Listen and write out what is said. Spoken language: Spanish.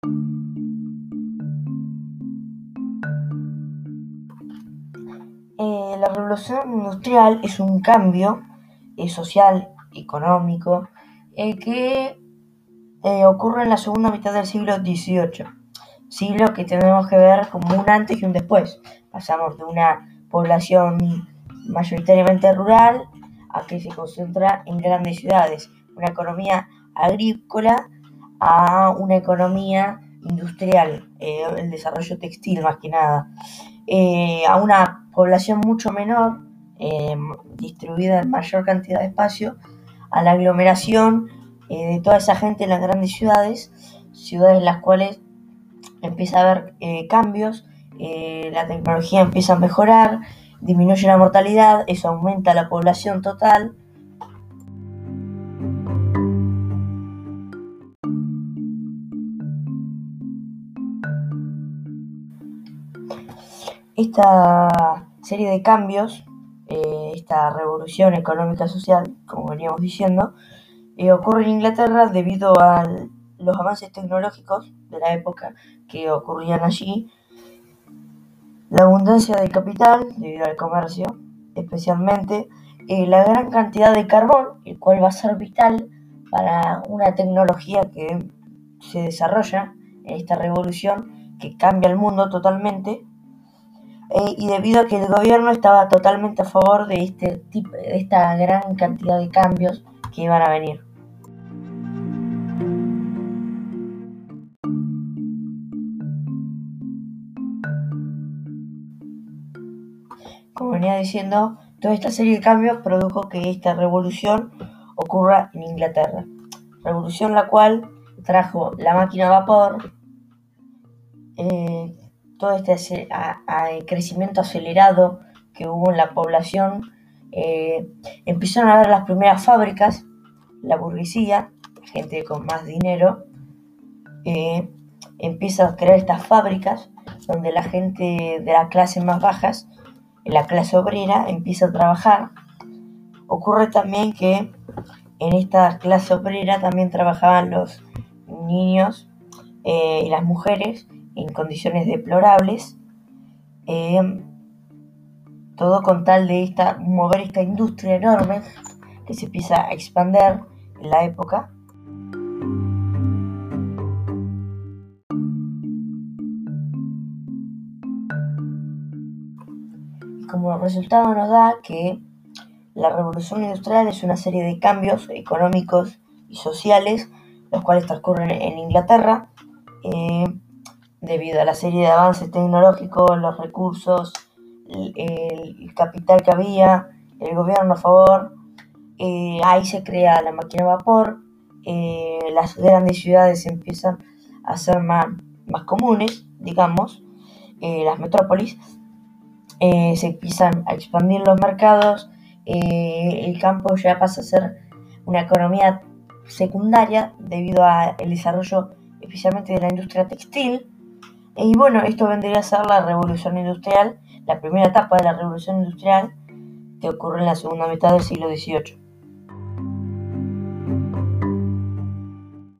Eh, la revolución industrial es un cambio eh, social, económico, eh, que ocurre en la segunda mitad del siglo XVIII, siglo que tenemos que ver como un antes y un después. Pasamos de una población mayoritariamente rural a que se concentra en grandes ciudades, una economía agrícola a una economía industrial, el desarrollo textil más que nada, a una población mucho menor, em, distribuida en mayor cantidad de espacio, a la aglomeración eh, de toda esa gente en las grandes ciudades, ciudades en las cuales empieza a haber eh, cambios, eh, la tecnología empieza a mejorar, disminuye la mortalidad, eso aumenta la población total. Esta serie de cambios, eh, esta revolución económica social, como veníamos diciendo, eh, ocurre en Inglaterra debido a los avances tecnológicos de la época que ocurrían allí, la abundancia de capital debido al comercio, especialmente eh, la gran cantidad de carbón, el cual va a ser vital para una tecnología que se desarrolla en esta revolución que cambia el mundo totalmente eh, y debido a que el gobierno estaba totalmente a favor de, este tipo, de esta gran cantidad de cambios que iban a venir. Como venía diciendo, toda esta serie de cambios produjo que esta revolución ocurra en Inglaterra. Revolución la cual trajo la máquina a vapor, todo este crecimiento acelerado que hubo en la población, eh, empezaron a ver las primeras fábricas, la burguesía, gente con más dinero, eh, empieza a crear estas fábricas donde la gente de las clases más bajas, la clase obrera, empieza a trabajar. Ocurre también que en esta clase obrera también trabajaban los niños eh, y las mujeres en condiciones deplorables, eh, todo con tal de esta, mover esta industria enorme que se empieza a expander en la época. Como resultado nos da que la revolución industrial es una serie de cambios económicos y sociales, los cuales transcurren en Inglaterra, eh, debido a la serie de avances tecnológicos, los recursos, el, capital que había, el gobierno a favor, eh, ahí se crea la máquina de vapor, eh, las grandes ciudades empiezan a ser más, más comunes, digamos, eh, las metrópolis, se empiezan a expandir los mercados, el campo ya pasa a ser una economía secundaria debido al desarrollo especialmente de la industria textil, y bueno, esto vendría a ser la revolución industrial, la primera etapa de la revolución industrial que ocurre en la segunda mitad del siglo XVIII.